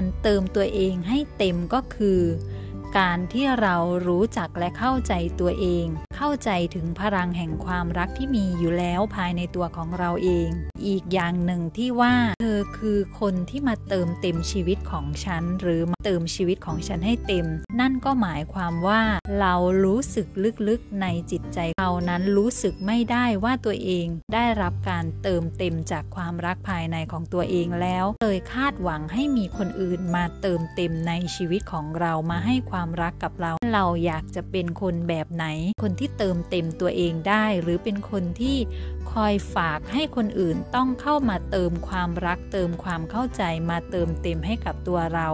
การเติมตัวเองให้เต็มก็คือ การที่เรารู้จักและเข้าใจตัวเอง เข้าใจถึงพลังแห่งความรักที่มีอยู่แล้วภายในตัวของเราเอง อีกอย่างหนึ่งที่ว่า เธอคือคนที่มาเติมเต็มชีวิตของฉัน หรือมาเติมชีวิตของฉันให้เต็ม นั่นก็หมายความว่าเรารู้สึกลึกๆในจิตใจเรานั้นรู้สึกไม่ได้ว่าตัวเองได้รับการเติมเต็มจากความรักภายในของตัวเองแล้ว เลยคาดหวังให้มีคนอื่นมาเติมเต็มในชีวิตของเรามาให้ความรักกับเรา เราอยากจะเป็นคนแบบไหน คนที่เติมเต็มตัวเองได้ หรือเป็นคนที่คอยฝากให้คนอื่นต้องเข้ามาเติมความรัก เติมความเข้าใจมาเติมเต็มให้กับตัวเรา